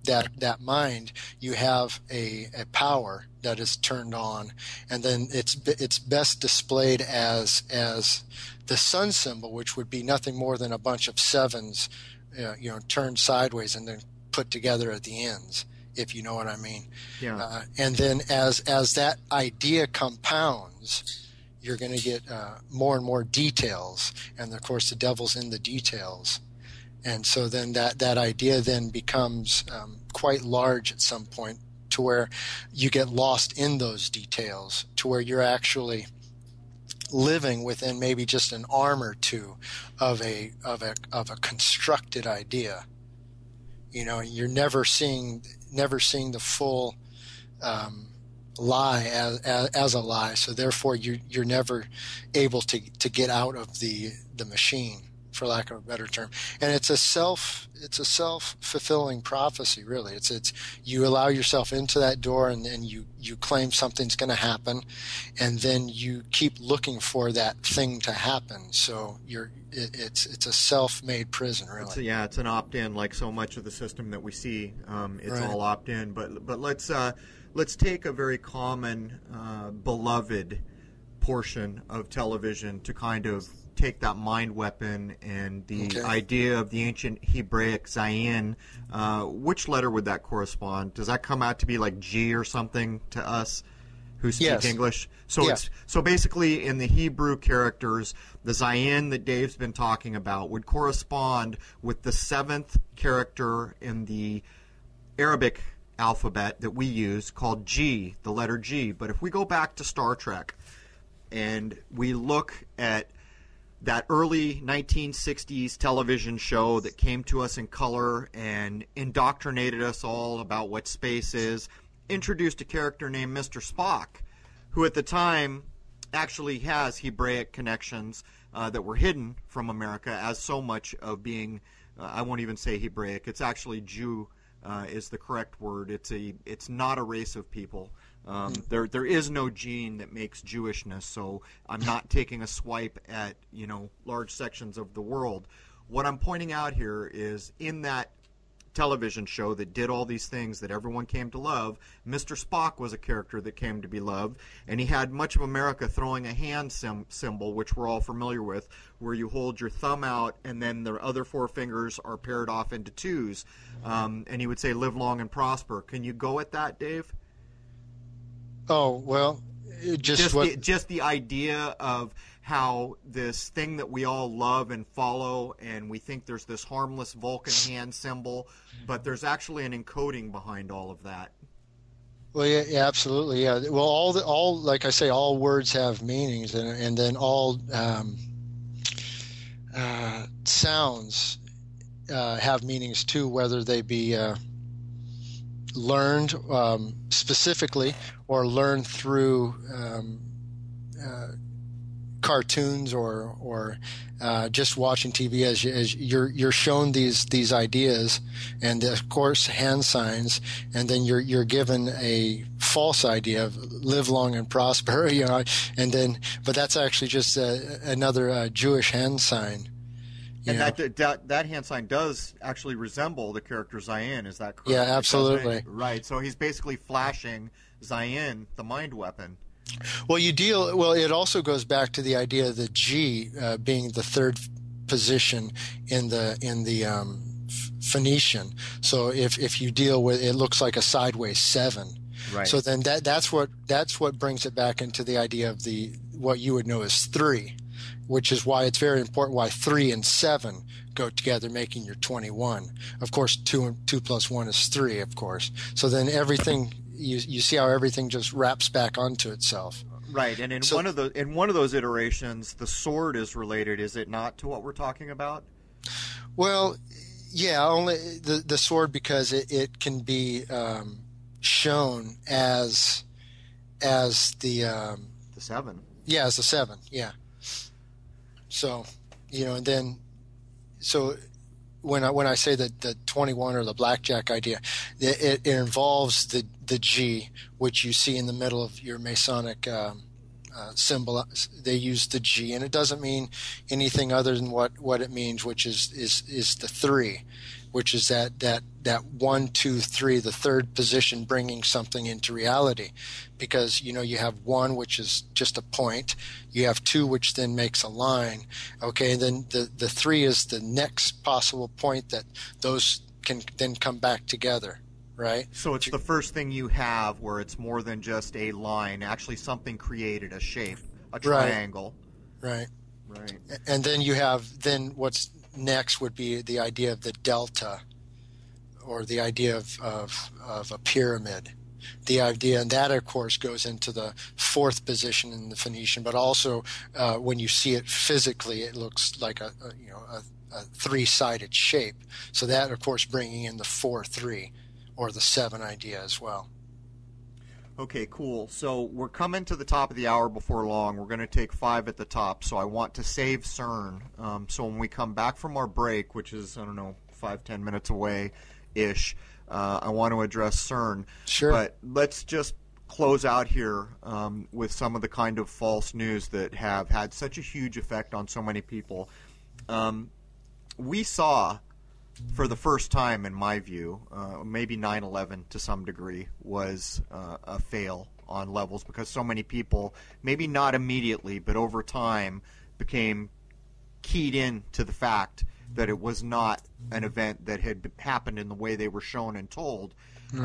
that that mind, you have a, a power that is turned on, and then it's it's best displayed as as the sun symbol, which would be nothing more than a bunch of sevens, uh, you know, turned sideways and then put together at the ends, if you know what I mean. Yeah. Uh, and then as as that idea compounds, you're going to get uh, more and more details, and of course the devil's in the details. And so then that, that idea then becomes um, quite large at some point to where you get lost in those details to where you're actually living within maybe just an arm or two of a of a of a constructed idea you know, you're never seeing never seeing the full um, lie as, as, as, a lie. So therefore, you you're never able to to get out of the the machine for lack of a better term. And it's a self it's a self fulfilling prophecy, really. It's it's you allow yourself into that door and then you you claim something's going to happen, and then you keep looking for that thing to happen. So you're it, it's it's a self made prison, really. It's a, yeah, it's an opt in, like so much of the system that we see. Um, it's right. all opt in. But but let's uh, let's take a very common uh, beloved portion of television to kind of take that mind weapon and the okay. idea of the ancient Hebraic Zayin, uh, which letter would that correspond? Does that come out to be like G or something to us who speak yes. English? So yeah. it's so basically in the Hebrew characters, the Zayin that Dave's been talking about would correspond with the seventh character in the Arabic alphabet that we use called G, the letter G. But if we go back to Star Trek and we look at that early 1960s television show that came to us in color and indoctrinated us all about what space is, introduced a character named Mr. Spock, who at the time actually has Hebraic connections uh, that were hidden from America, as so much of being, uh, I won't even say Hebraic, it's actually Jew. Uh, is the correct word. It's a. It's not a race of people. Um, there, there is no gene that makes Jewishness, so I'm not taking a swipe at you know large sections of the world. What I'm pointing out here is in that television show that did all these things that everyone came to love. Mr. Spock was a character that came to be loved, and he had much of America throwing a hand sim- symbol, which we're all familiar with, where you hold your thumb out and then the other four fingers are paired off into twos. Um, and he would say, "Live long and prosper." Can you go at that, Dave? Oh well, just just what the, just the idea of how this thing that we all love and follow, and we think there's this harmless Vulcan hand symbol, but there's actually an encoding behind all of that. Well, yeah, yeah, absolutely, yeah. Well, all the all like I say, all words have meanings, and and then all um, uh, sounds uh, have meanings too, whether they be uh, learned um, specifically or learn through um, uh, cartoons or or uh, just watching TV as, as you're you're shown these these ideas and of course hand signs and then you're you're given a false idea of live long and prosper you know and then but that's actually just a, another uh, Jewish hand sign. And know. that, that that hand sign does actually resemble the character Zayin. Is that correct? Yeah, absolutely. Right. So he's basically flashing Zayin, the mind weapon. Well, you deal. Well, it also goes back to the idea of the G uh, being the third position in the in the um, Phoenician. So if if you deal with it, looks like a sideways seven. Right. So then that that's what that's what brings it back into the idea of the what you would know as three, which is why it's very important why three and seven go together, making your twenty-one. Of course, two and two plus one is three. Of course. So then everything you you see how everything just wraps back onto itself. Right, and in So- one of the in one of those iterations, the sword is related, is it not, to what we're talking about? Well, yeah, only the the sword because it, it can be um, shown as as the um, The seven. yeah as a seven, yeah. So, you know, and then so when I when I say that the twenty one or the blackjack idea, it, it, involves the the G, which you see in the middle of your Masonic. Um, uh, symbol they use the G and it doesn't mean anything other than what, what it means which is, is is the three which is that that that one two three the third position bringing something into reality because you know you have one which is just a point you have two which then makes a line okay and then the the three is the next possible point that those can then come back together right So it's the first thing you have where it's more than just a line, actually something created, a shape, a triangle Right. triangle. right Right. and then you have then what's next would be the idea of the delta or the idea of, of, of a pyramid. The idea and that of course goes into the fourth position in the phoenician but also uh, when you see it physically it looks like a, a you know a, a three-sided shape. So that of course bringing in the four three or the seven idea as well Okay, cool. So we're coming to the top of the hour before long. We're going to take five at the top. So I want to save CERN. Um, so when we come back from our break, which is I don't know five ten minutes away, ish, uh, I want to address CERN. Sure. But let's just close out here um, with some of the kind of false news that have had such a huge effect on so many people. Um, we saw for the first time, in my view, uh, maybe 9 11 to some degree was uh, a fail on levels because so many people, maybe not immediately, but over time, became keyed in to the fact that it was not an event that had happened in the way they were shown and told.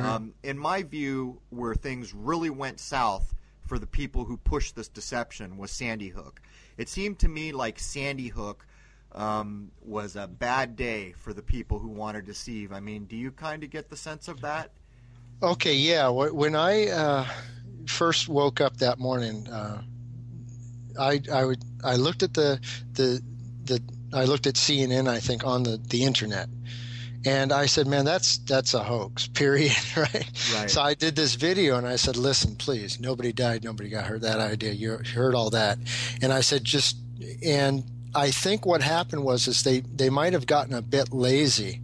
Um, in my view, where things really went south for the people who pushed this deception was Sandy Hook. It seemed to me like Sandy Hook um, was a bad day for the people who want to deceive. I mean, do you kind of get the sense of that? Okay, yeah. When I uh, first woke up that morning, uh, I I would I looked at the the the I looked at CNN I think on the the internet, and I said, man, that's that's a hoax. Period. Right. Right. So I did this video and I said, listen, please, nobody died, nobody got hurt. That idea, you heard all that, and I said, just and I think what happened was is they they might have gotten a bit lazy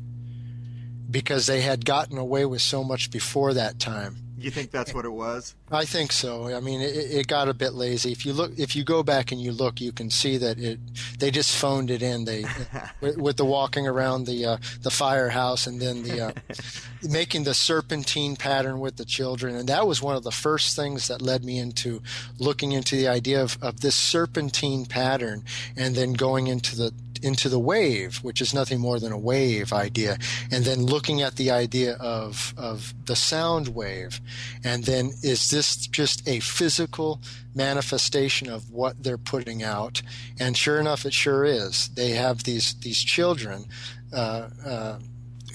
because they had gotten away with so much before that time You think that's what it was? I think so. I mean, it, it, got a bit lazy. If you look, if you go back and you look, you can see that it they just phoned it in. They with, with, the walking around the uh, the firehouse and then the uh, making the serpentine pattern with the children, and that was one of the first things that led me into looking into the idea of, of this serpentine pattern, and then going into the into the wave, which is nothing more than a wave idea, and then looking at the idea of of the sound wave, and then is this just a physical manifestation of what they're putting out? And sure enough, it sure is. They have these these children. Uh, uh,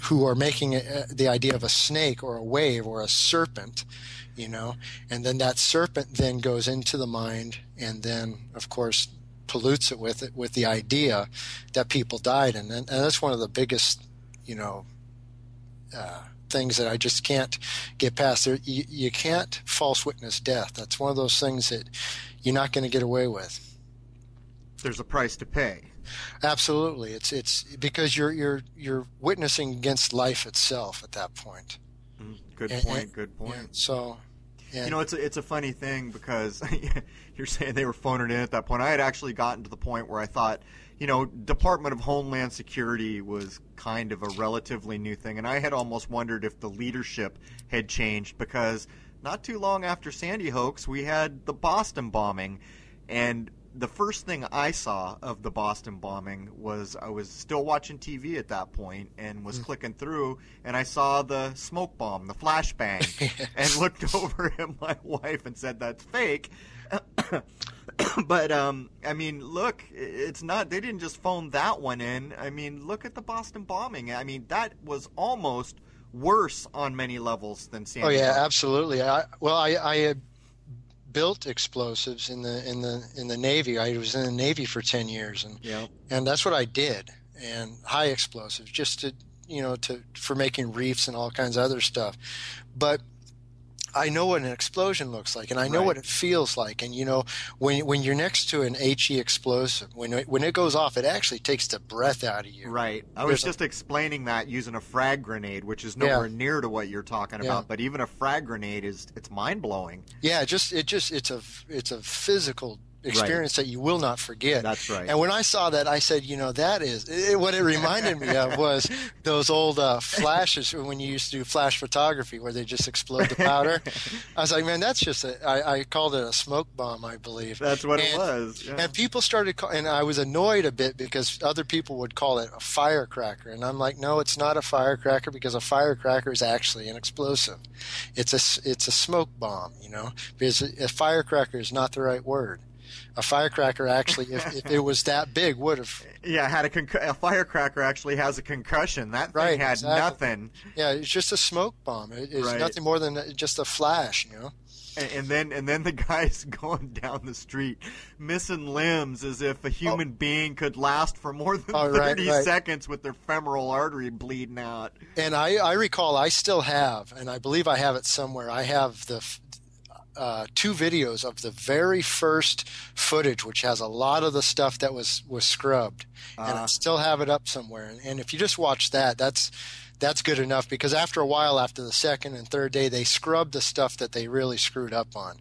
who are making a, the idea of a snake or a wave or a serpent, you know, and then that serpent then goes into the mind, and then of course pollutes it with it with the idea that people died, and and that's one of the biggest, you know, uh, things that I just can't get past. There, you, you can't false witness death. That's one of those things that you're not going to get away with. There's a price to pay. Absolutely, it's it's because you're you're you're witnessing against life itself at that point. Mm, good and, point. And, good point. Yeah, so you know, it's a, it's a funny thing because you're saying they were phoning in at that point. I had actually gotten to the point where I thought, you know, Department of Homeland Security was kind of a relatively new thing, and I had almost wondered if the leadership had changed because not too long after Sandy hoax, we had the Boston bombing, and the first thing I saw of the Boston bombing was I was still watching TV at that point and was mm. clicking through and I saw the smoke bomb, the flashbang, and looked over at my wife and said that's fake. but um, I mean, look, it's not. They didn't just phone that one in. I mean, look at the Boston bombing. I mean, that was almost worse on many levels than Sandy. Oh yeah, absolutely. I, well, I, I built explosives in the in the in the Navy. I was in the Navy for ten years, and yeah. and that's what I did. And high explosives, just to you know to for making reefs and all kinds of other stuff. But I know what an explosion looks like, and I know right. what it feels like. And you know, when when you're next to an HE explosive, when it, when it goes off, it actually takes the breath out of you. Right. I was just a, explaining that using a frag grenade, which is nowhere yeah. near to what you're talking yeah. about. But even a frag grenade is it's mind blowing. Yeah, just it just it's a it's a physical experience right. that you will not forget. That's right. And when I saw that, I said, you know, that is it, what it reminded me of was those old uh, flashes when you used to do flash photography where they just explode the powder. I was like, man, that's just a, I, I called it a smoke bomb, I believe. That's what and, it was. Yeah. And people started, call, and I was annoyed a bit because other people would call it a firecracker, and I'm like, no, it's not a firecracker because a firecracker is actually an explosive. It's a it's a smoke bomb, you know, because a firecracker is not the right word a firecracker actually, if, if it was that big, would have. Yeah, had a, concu- a firecracker actually has a concussion. That thing right, had exactly. nothing. Yeah, it's just a smoke bomb. It, it's right. nothing more than just a flash, you know. And, and, then and then the guy's going down the street missing limbs as if a oh. human oh. being could last for more than oh, 30 right, seconds with their femoral artery bleeding out. And I, I recall I still have, and I believe I have it somewhere. I have the uh, two videos of the very first footage, which has a lot of the stuff that was was scrubbed, uh and I uh-huh. still have it up somewhere. And, and if you just watch that, that's that's good enough because after a while, after the second and third day, they scrub the stuff that they really screwed up on.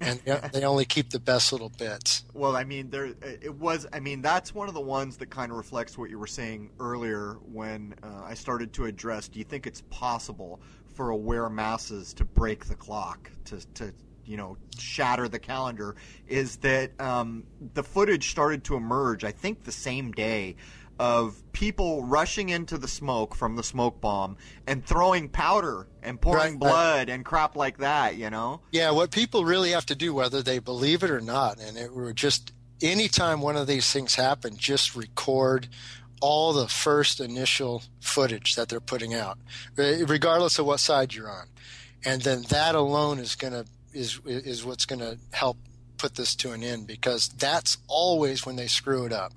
and they only keep the best little bits. Well, I mean, there it was. I mean, that's one of the ones that kind of reflects what you were saying earlier when uh, I started to address. Do you think it's possible for aware masses to break the clock, to, to you know, shatter the calendar, is that um, the footage started to emerge, I think, the same day of people rushing into the smoke from the smoke bomb and throwing powder and pouring right, blood and crap like that, you know? Yeah, what people really have to do, whether they believe it or not, and it were just anytime one of these things happen, just record all the first initial footage that they're putting out, regardless of what side you're on, and then that alone is gonna is is what's gonna help put this to an end because that's always when they screw it up.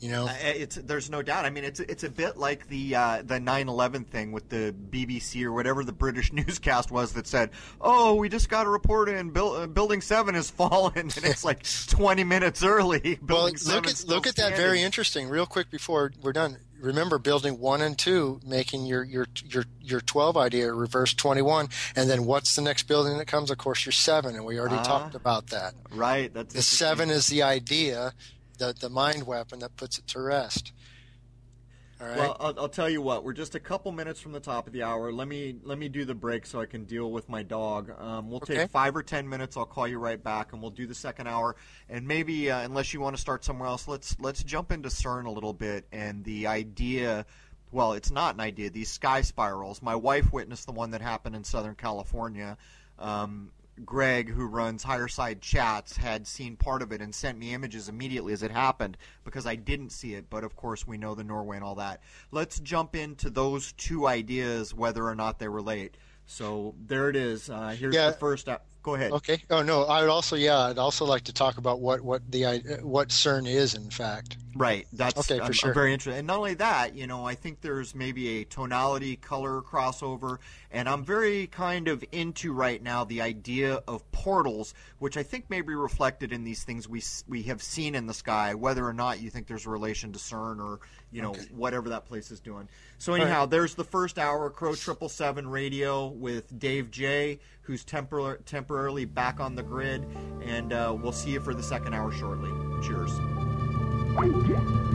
You know, uh, it's there's no doubt. I mean, it's it's a bit like the uh, the 9/11 thing with the BBC or whatever the British newscast was that said, "Oh, we just got a report in uh, Building Seven has fallen," and it's like 20 minutes early. well, look at look at that very interesting. Real quick before we're done, remember building one and two, making your your your your twelve idea reverse twenty one, and then what's the next building that comes? Of course, your seven, and we already Ah. talked about that. Right. That's The seven is the idea, the the mind weapon that puts it to rest. All right. Well, I'll, I'll tell you what. We're just a couple minutes from the top of the hour. Let me let me do the break so I can deal with my dog. Um, we'll Okay. take five or ten minutes. I'll call you right back, and we'll do the second hour. And maybe, uh, unless you want to start somewhere else, let's let's jump into CERN a little bit and the idea. Well, it's not an idea. These sky spirals. My wife witnessed the one that happened in Southern California. Um, Greg, who runs Higherside Chats, had seen part of it and sent me images immediately as it happened because I didn't see it. But of course, we know the Norway and all that. Let's jump into those two ideas, whether or not they relate. So there it is. Uh, here's Yeah. the first. Uh, go ahead. okay. Oh no, I would also yeah, I'd also like to talk about what what the what CERN is in fact. Right. That's Okay, for I'm, I'm very interested. And not only that, you know, I think there's maybe a tonality color crossover, and I'm very kind of into right now the idea of portals, which I think may be reflected in these things we we have seen in the sky, whether or not you think there's a relation to CERN or you know whatever that place is doing. So anyhow, there's the first hour Crow Triple Seven Radio with Dave J, who's tempor- temporarily back on the grid, and uh, we'll see you for the second hour shortly. Cheers. Thank you.